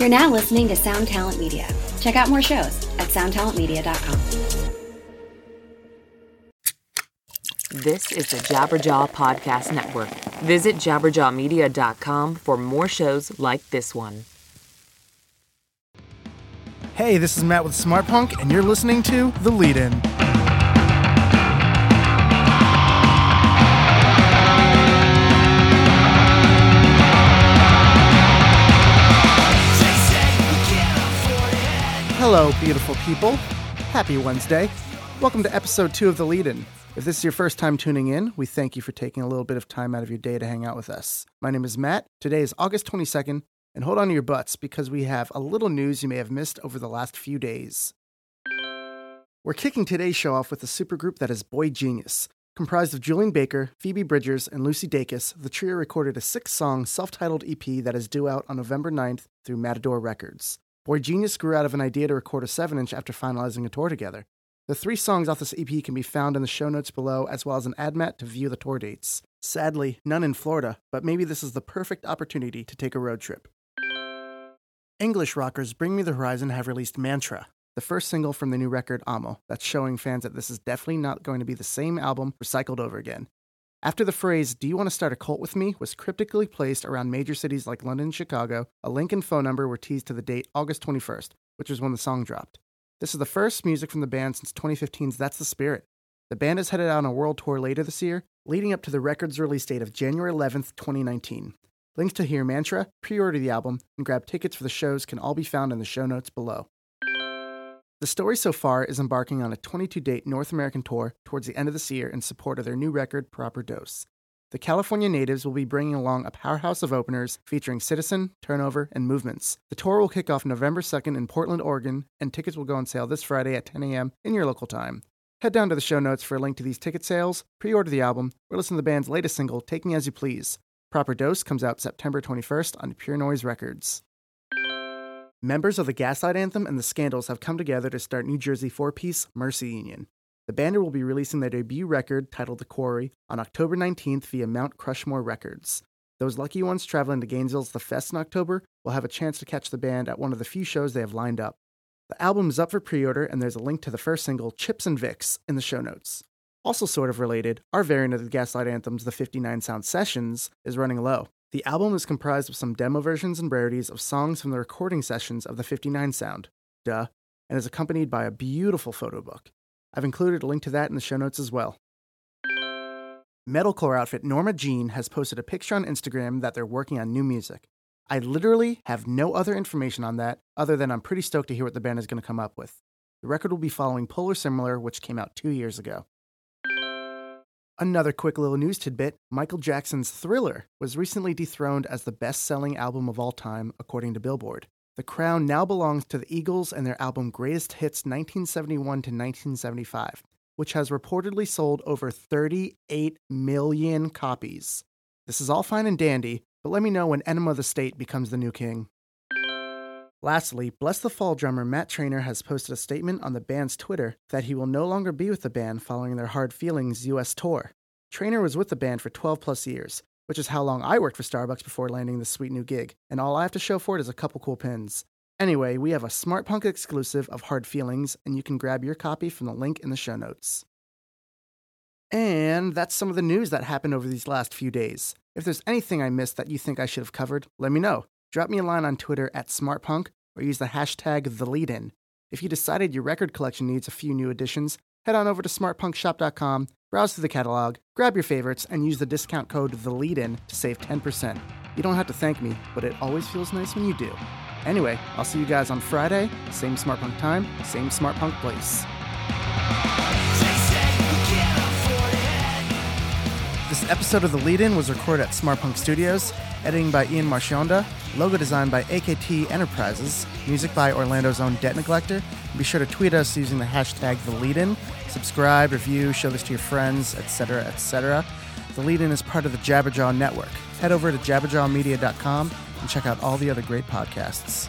You're now listening to Sound Talent Media. Check out more shows at soundtalentmedia.com. This is the Jabberjaw Podcast Network. Visit jabberjawmedia.com for more shows like this one. Hey, this is Matt with Smart Punk, and you're listening to The Lead In. Hello, beautiful people. Happy Wednesday. Welcome to episode two of The Lead In. If this is your first time tuning in, we thank you for taking a little bit of time out of your day to hang out with us. My name is Matt. Today is August 22nd, and hold on to your butts because we have a little news you may have missed over the last few days. We're kicking today's show off with a supergroup that is Boy Genius. Comprised of Julien Baker, Phoebe Bridgers, and Lucy Dacus, the trio recorded a six song, self titled EP that is due out on November 9th through Matador Records. Boy Genius grew out of an idea to record a 7 inch after finalizing a tour together. The three songs off this EP can be found in the show notes below, as well as an ad mat to view the tour dates. Sadly, none in Florida, but maybe this is the perfect opportunity to take a road trip. English rockers Bring Me the Horizon have released Mantra, the first single from the new record Amo, that's showing fans that this is definitely not going to be the same album recycled over again. After the phrase, Do you want to start a cult with me? was cryptically placed around major cities like London and Chicago, a link and phone number were teased to the date August 21st, which was when the song dropped. This is the first music from the band since 2015's That's the Spirit. The band is headed out on a world tour later this year, leading up to the record's release date of January 11th, 2019. Links to hear Mantra, pre order the album, and grab tickets for the shows can all be found in the show notes below. The story so far is embarking on a 22 date North American tour towards the end of this year in support of their new record, Proper Dose. The California natives will be bringing along a powerhouse of openers featuring Citizen, Turnover, and Movements. The tour will kick off November 2nd in Portland, Oregon, and tickets will go on sale this Friday at 10 a.m. in your local time. Head down to the show notes for a link to these ticket sales, pre order the album, or listen to the band's latest single, Take Me As You Please. Proper Dose comes out September 21st on Pure Noise Records. Members of the Gaslight Anthem and the Scandals have come together to start New Jersey four piece Mercy Union. The band will be releasing their debut record, titled The Quarry, on October 19th via Mount Crushmore Records. Those lucky ones traveling to Gainesville's The Fest in October will have a chance to catch the band at one of the few shows they have lined up. The album is up for pre order, and there's a link to the first single, Chips and Vicks, in the show notes. Also, sort of related, our variant of the Gaslight Anthems, the 59 Sound Sessions, is running low. The album is comprised of some demo versions and rarities of songs from the recording sessions of the 59 Sound, duh, and is accompanied by a beautiful photo book. I've included a link to that in the show notes as well. Metalcore outfit Norma Jean has posted a picture on Instagram that they're working on new music. I literally have no other information on that other than I'm pretty stoked to hear what the band is going to come up with. The record will be following Polar Similar, which came out two years ago. Another quick little news tidbit Michael Jackson's Thriller was recently dethroned as the best selling album of all time, according to Billboard. The crown now belongs to the Eagles and their album Greatest Hits 1971 to 1975, which has reportedly sold over 38 million copies. This is all fine and dandy, but let me know when Enema of the State becomes the new king. Lastly, Bless the Fall drummer Matt Traynor has posted a statement on the band's Twitter that he will no longer be with the band following their Hard Feelings US tour. Trainer was with the band for 12 plus years, which is how long I worked for Starbucks before landing this sweet new gig, and all I have to show for it is a couple cool pins. Anyway, we have a Smart Punk exclusive of Hard Feelings, and you can grab your copy from the link in the show notes. And that's some of the news that happened over these last few days. If there's anything I missed that you think I should have covered, let me know. Drop me a line on Twitter at SmartPunk or use the hashtag TheLeadIn. If you decided your record collection needs a few new additions, head on over to smartpunkshop.com, browse through the catalog, grab your favorites, and use the discount code TheLeadIn to save 10%. You don't have to thank me, but it always feels nice when you do. Anyway, I'll see you guys on Friday, same Smart Punk time, same Smart Punk place. This episode of The Lead In was recorded at Smart Punk Studios, editing by Ian Marchionda, logo designed by AKT Enterprises, music by Orlando's own Debt Neglector. Be sure to tweet us using the hashtag The Lead In, subscribe, review, show this to your friends, etc., etc. The Lead In is part of the Jabberjaw Network. Head over to jabberjawmedia.com and check out all the other great podcasts.